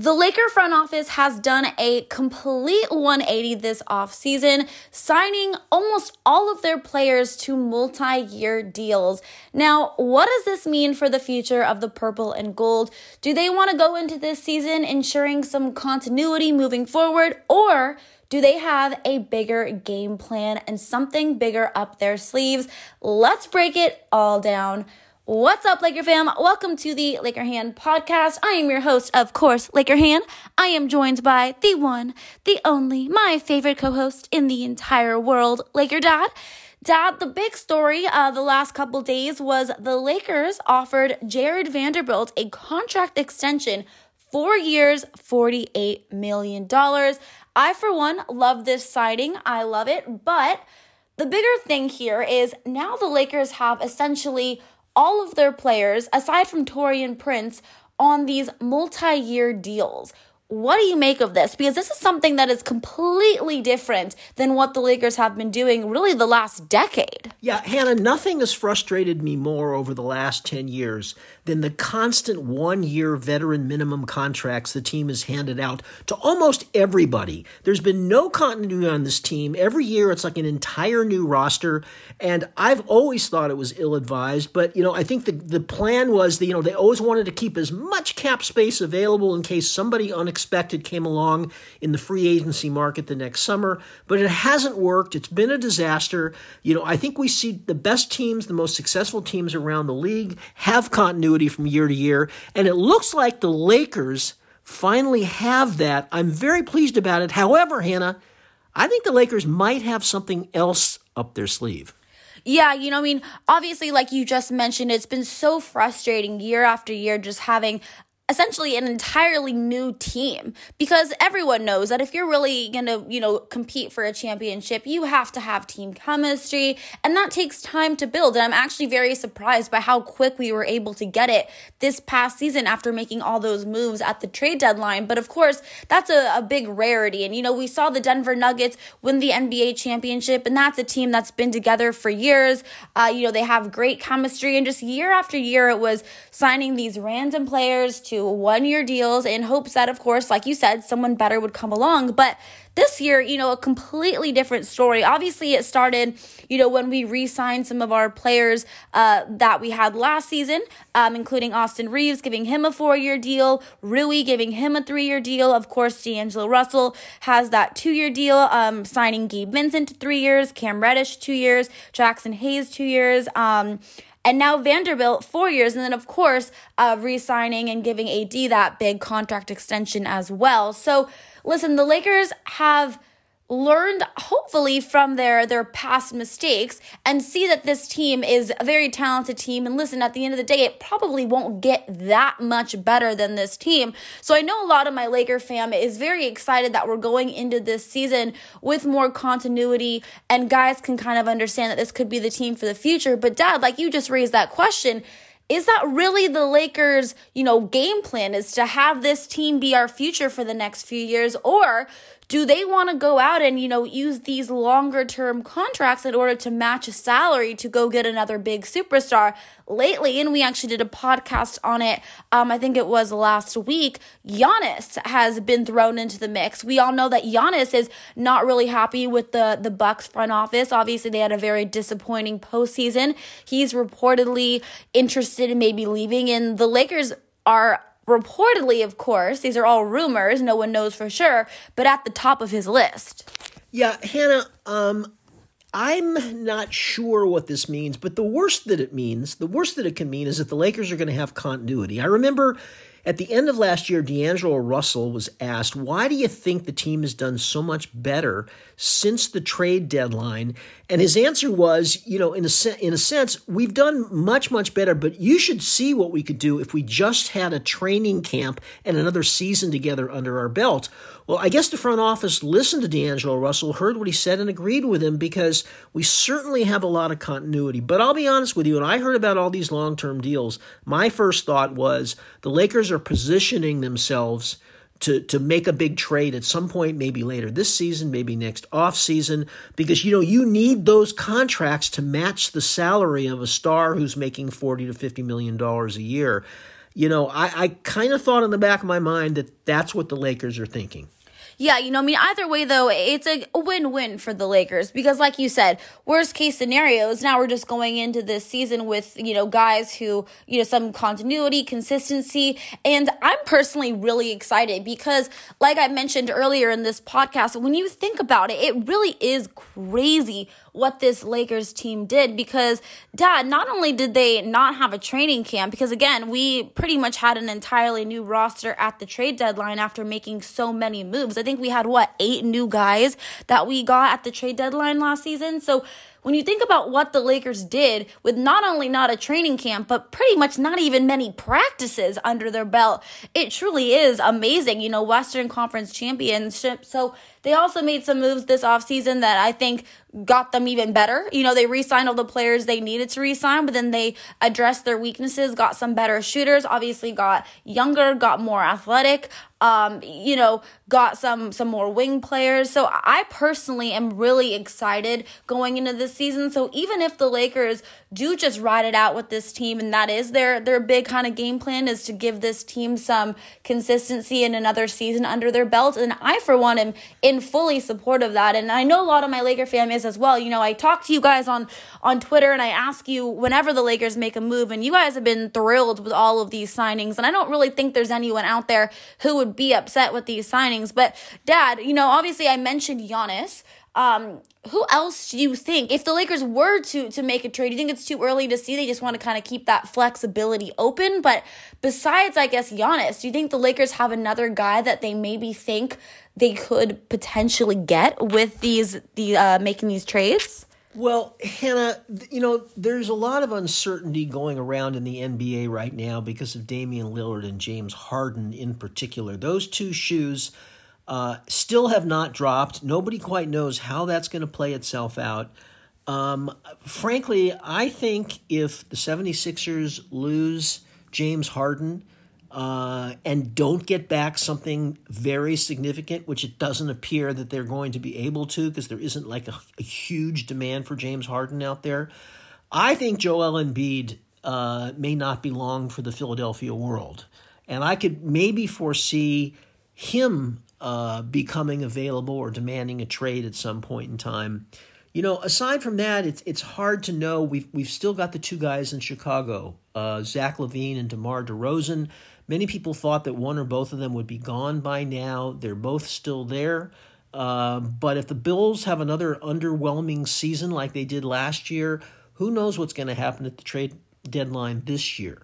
The Laker front office has done a complete 180 this offseason, signing almost all of their players to multi year deals. Now, what does this mean for the future of the purple and gold? Do they want to go into this season ensuring some continuity moving forward, or do they have a bigger game plan and something bigger up their sleeves? Let's break it all down. What's up, Laker fam? Welcome to the Laker Hand podcast. I am your host, of course, Laker Hand. I am joined by the one, the only, my favorite co host in the entire world, Laker Dad. Dad, the big story uh, the last couple days was the Lakers offered Jarred Vanderbilt a contract extension, four years, $48 million. I, for one, love this signing. I love it. But the bigger thing here is now the Lakers have essentially all of their players, aside from Taurean Prince, on these multi year deals. What do you make of this? Because this is something that is completely different than what the Lakers have been doing really the last decade. Yeah, Hannah, nothing has frustrated me more over the last 10 years than the constant one year veteran minimum contracts the team has handed out to almost everybody. There's been no continuity on this team. Every year it's like an entire new roster. And I've always thought it was ill advised. But, you know, I think the, the plan was that, you know, they always wanted to keep as much cap space available in case somebody unexpected came along in the free agency market the next summer. But it hasn't worked. It's been a disaster. You know, I think we see the best teams, the most successful teams around the league have continuity continuity from year to year. And it looks like the Lakers finally have that. I'm very pleased about it. However, Hannah, I think the Lakers might have something else up their sleeve. Yeah, you know, I mean, obviously, like you just mentioned, it's been so frustrating year after year just having essentially an entirely new team because everyone knows that if you're really going to, you know, compete for a championship, you have to have team chemistry and that takes time to build. And I'm actually very surprised by how quick we were able to get it this past season after making all those moves at the trade deadline. But of course, that's a, a big rarity. And, you know, we saw the Denver Nuggets win the NBA championship, and that's a team that's been together for years. Uh, you know, they have great chemistry, and just year after year, it was signing these random players to one year deals in hopes that, of course, like you said, someone better would come along. But this year, you know, a completely different story. Obviously, it started, you know, when we re signed some of our players uh, that we had last season, um, including Austin Reaves giving him a four year deal, Rui giving him a three year deal. Of course, D'Angelo Russell has that two year deal, um, signing Gabe Vincent to three years, Cam Reddish two years, Jaxson Hayes two years. Um, and now Vanderbilt, four years. And then, of course, uh, re signing and giving AD that big contract extension as well. So, listen, the Lakers have learned hopefully from their their past mistakes and see that this team is a very talented team. And listen at the end of the day it probably won't get that much better than this team. So i know a lot of my laker fam is very excited that we're going into this season with more continuity and guys can kind of understand that this could be the team for the future. But dad like you just raised that question is that really the Lakers, you know, game plan is to have this team be our future for the next few years? Or do they want to go out and you know use these longer term contracts in order to match a salary to go get another big superstar? Lately and we actually did a podcast on it um, i think it was last week Giannis has been thrown into the mix. We all know that Giannis is not really happy with the the bucks front office. Obviously they had a very disappointing postseason. He's reportedly interested in maybe leaving and the lakers are reportedly, of course, these are all rumors, no one knows for sure, but at the top of his list. Yeah, Hannah, um, I'm not sure what this means, but the worst that it means, the worst that it can mean is that the Lakers are going to have continuity. I remember at the end of last year, D'Angelo Russell was asked, Why do you think the team has done so much better since the trade deadline? And his answer was, You know, in a, in a sense, we've done much, much better, but you should see what we could do if we just had a training camp and another season together under our belt. Well, I guess the front office listened to D'Angelo Russell, heard what he said, and agreed with him because we certainly have a lot of continuity. But I'll be honest with you, when I heard about all these long term deals, my first thought was the Lakers are positioning themselves to to make a big trade at some point maybe later this season maybe next off season because you know you need those contracts to match the salary of a star who's making 40 to 50 million dollars a year you know, I, I kind of thought in the back of my mind that that's what the Lakers are thinking. Yeah, you know, I mean, either way, though, it's a win win for the Lakers because, like you said, worst case scenarios, now we're just going into this season with, you know, guys who, you know, some continuity, consistency. And I'm personally really excited because, like I mentioned earlier in this podcast, when you think about it, it really is crazy what this Lakers team did because, Dad, not only did they not have a training camp, because again, we pretty much had an entirely new roster at the trade deadline after making so many moves. I think we had, what, eight new guys that we got at the trade deadline last season. So, when you think about what the Lakers did with not only not a training camp, but pretty much not even many practices under their belt, it truly is amazing. You know, Western Conference championship. So they also made some moves this offseason that I think got them even better. You know, they re signed all the players they needed to re sign, but then they addressed their weaknesses, got some better shooters, obviously got younger, got more athletic. Um, you know, got some some more wing players. So I personally am really excited going into this season. So even if the Lakers do just ride it out with this team and that is their their big kind of game plan is to give this team some consistency in another season under their belt and I for one am in fully support of that and I know a lot of my Laker fam is as well. You know, I talk to you guys on on Twitter and I ask you whenever the Lakers make a move and you guys have been thrilled with all of these signings and I don't really think there's anyone out there who would be upset with these signings. But dad, you know, obviously I mentioned Giannis um, who else do you think, if the Lakers were to to make a trade, do you think it's too early to see? They just want to kind of keep that flexibility open. But besides, I guess Giannis, do you think the Lakers have another guy that they maybe think they could potentially get with these the uh, making these trades? Well, Hannah, you know, there's a lot of uncertainty going around in the NBA right now because of Damian Lillard and James Harden in particular. Those two shoes uh, still have not dropped. Nobody quite knows how that's going to play itself out. Um, frankly, I think if the 76ers lose James Harden uh, and don't get back something very significant, which it doesn't appear that they're going to be able to because there isn't like a, a, huge demand for James Harden out there, I think Joel Embiid uh, may not be long for the Philadelphia world. And I could maybe foresee him uh, becoming available or demanding a trade at some point in time. You know, aside from that, it's it's hard to know. We've we've still got the two guys in Chicago, uh, Zach LaVine and DeMar DeRozan. Many people thought that one or both of them would be gone by now. They're both still there. Uh, but if the Bulls have another underwhelming season like they did last year, who knows what's going to happen at the trade deadline this year?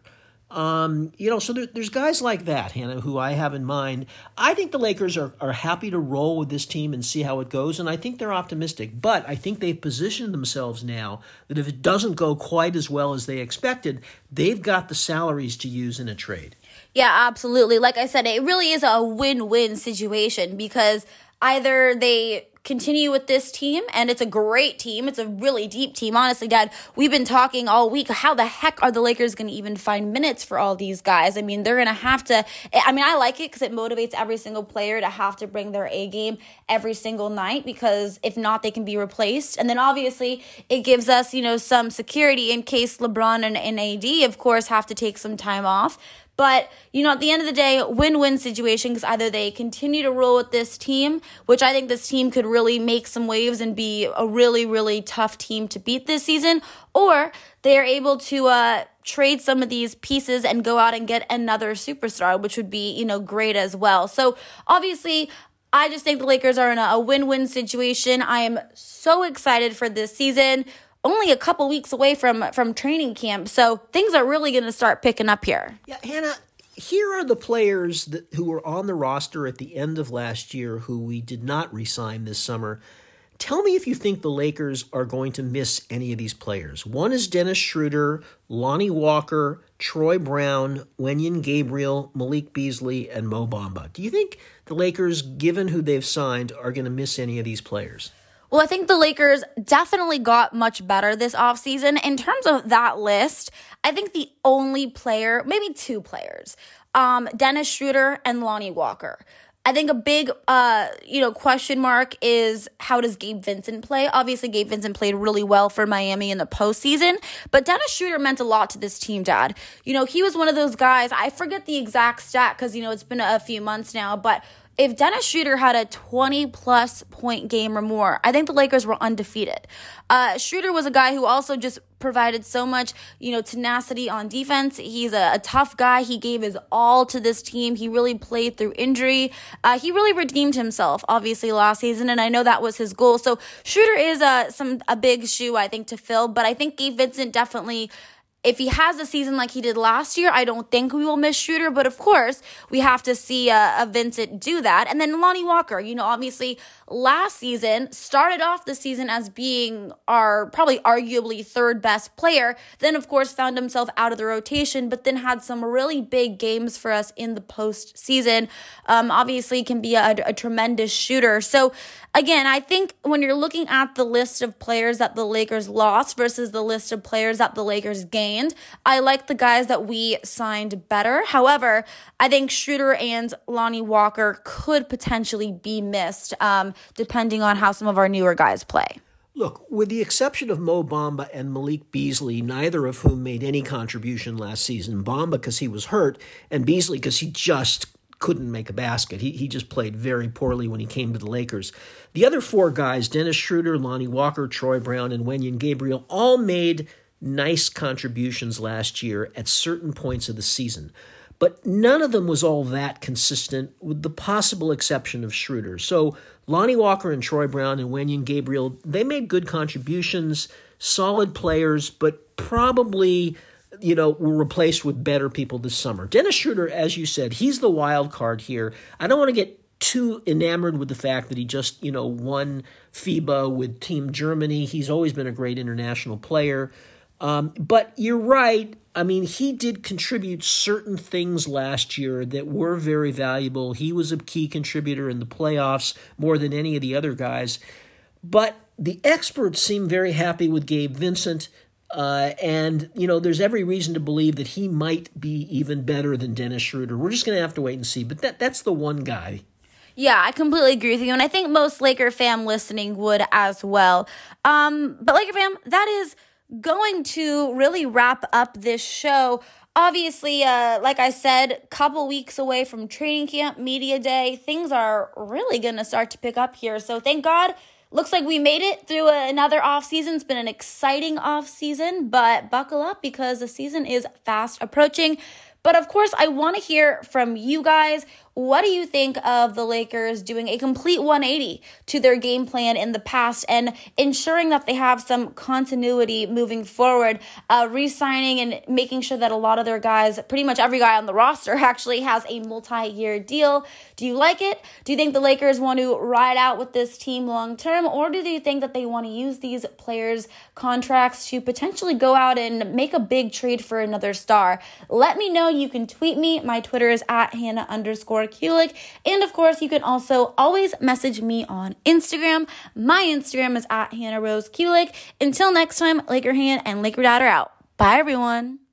Um, you know, so there, there's guys like that, Hannah, who I have in mind. I think the Lakers are, are happy to roll with this team and see how it goes, and I think they're optimistic. But I think they've positioned themselves now that if it doesn't go quite as well as they expected, they've got the salaries to use in a trade. Yeah, absolutely. Like I said, it really is a win win situation because either they continue with this team and it's a great team. It's a really deep team. Honestly, Dad, we've been talking all week. How the heck are the Lakers going to even find minutes for all these guys? I mean, they're going to have to. Eh, I mean, I like it because it motivates every single player to have to bring their A game every single night because if not, they can be replaced. And then obviously, it gives us, you know, some security in case LeBron and, and AD, of course, have to take some time off. But, you know, at the end of the day, win win situation because either they continue to roll with this team, which I think this team could really make some waves and be a really, really tough team to beat this season, or they are able to uh, trade some of these pieces and go out and get another superstar, which would be, you know, great as well. So obviously, I just think the Lakers are in a win win situation. I am so excited for this season only a couple weeks away from from training camp, so things are really going to start picking up here. Yeah, Hannah, here are the players that, who were on the roster at the end of last year who we did not resign this summer. Tell me if you think the Lakers are going to miss any of these players. One is Dennis Schroeder, Lonnie Walker, Troy Brown, Wenyen Gabriel, Malik Beasley, and Mo Bamba. Do you think the Lakers, given who they've signed, are going to miss any of these players? Well, I think the Lakers definitely got much better this offseason. In terms of that list, I think the only player, maybe two players, um, Dennis Schroeder and Lonnie Walker. I think a big, uh, you know, question mark is how does Gabe Vincent play? Obviously, Gabe Vincent played really well for Miami in the postseason, but Dennis Schroeder meant a lot to this team, Dad. You know, he was one of those guys. I forget the exact stat because you know it's been a few months now, but if Dennis Schroeder had a 20 plus point game or more, I think the Lakers were undefeated. Uh, Schroeder was a guy who also just provided so much, you know, tenacity on defense. He's a, a tough guy. He gave his all to this team. He really played through injury. Uh, he really redeemed himself, obviously, last season, and I know that was his goal. So Schroeder is a some a big shoe, I think, to fill. But I think Gabe Vincent definitely if he has a season like he did last year, I don't think we will miss Schroeder. But of course, we have to see uh, a Vincent do that. And then Lonnie Walker, you know, obviously last season started off the season as being our probably arguably third best player. Then, of course, found himself out of the rotation, but then had some really big games for us in the postseason. Um, obviously, can be a, a tremendous shooter. So again, I think when you're looking at the list of players that the Lakers lost versus the list of players that the Lakers gained, I like the guys that we signed better. However, I think Schroeder and Lonnie Walker could potentially be missed, um, depending on how some of our newer guys play. Look, with the exception of Mo Bamba and Malik Beasley, neither of whom made any contribution last season. Bamba because he was hurt, and Beasley because he just couldn't make a basket. He, he just played very poorly when he came to the Lakers. The other four guys, Dennis Schroeder, Lonnie Walker, Troy Brown, and Wenyen Gabriel, all made nice contributions last year at certain points of the season. But none of them was all that consistent, with the possible exception of Schroeder. So Lonnie Walker and Troy Brown and Wenyen Gabriel, they made good contributions, solid players, but probably you know, were replaced with better people this summer. Dennis Schroeder, as you said, he's the wild card here. I don't want to get too enamored with the fact that he just, you know, won FIBA with Team Germany. He's always been a great international player. Um, but you're right. I mean, he did contribute certain things last year that were very valuable. He was a key contributor in the playoffs more than any of the other guys. But the experts seem very happy with Gabe Vincent. Uh, and, you know, there's every reason to believe that he might be even better than Dennis Schroeder. We're just going to have to wait and see. But that that's the one guy. Yeah, I completely agree with you. And I think most Laker fam listening would as well. Um, but Laker fam, that is going to really wrap up this show. Obviously, uh, like I said, couple weeks away from training camp, media day, things are really going to start to pick up here. So thank God looks like we made it through another off season. It's been an exciting off season, but buckle up because the season is fast approaching. But of course, I want to hear from you guys. What do you think of the Lakers doing a complete 180 to their game plan in the past and ensuring that they have some continuity moving forward, uh, re signing and making sure that a lot of their guys, pretty much every guy on the roster, actually has a multi year deal? Do you like it? Do you think the Lakers want to ride out with this team long term, or do you think that they want to use these players' contracts to potentially go out and make a big trade for another star? Let me know. You can tweet me. My Twitter is at Hannah Kulik. And of course, you can also always message me on Instagram. My Instagram is at Hannah Rose Kulik. Until next time, Laker Hand and Laker Dad are out. Bye, everyone.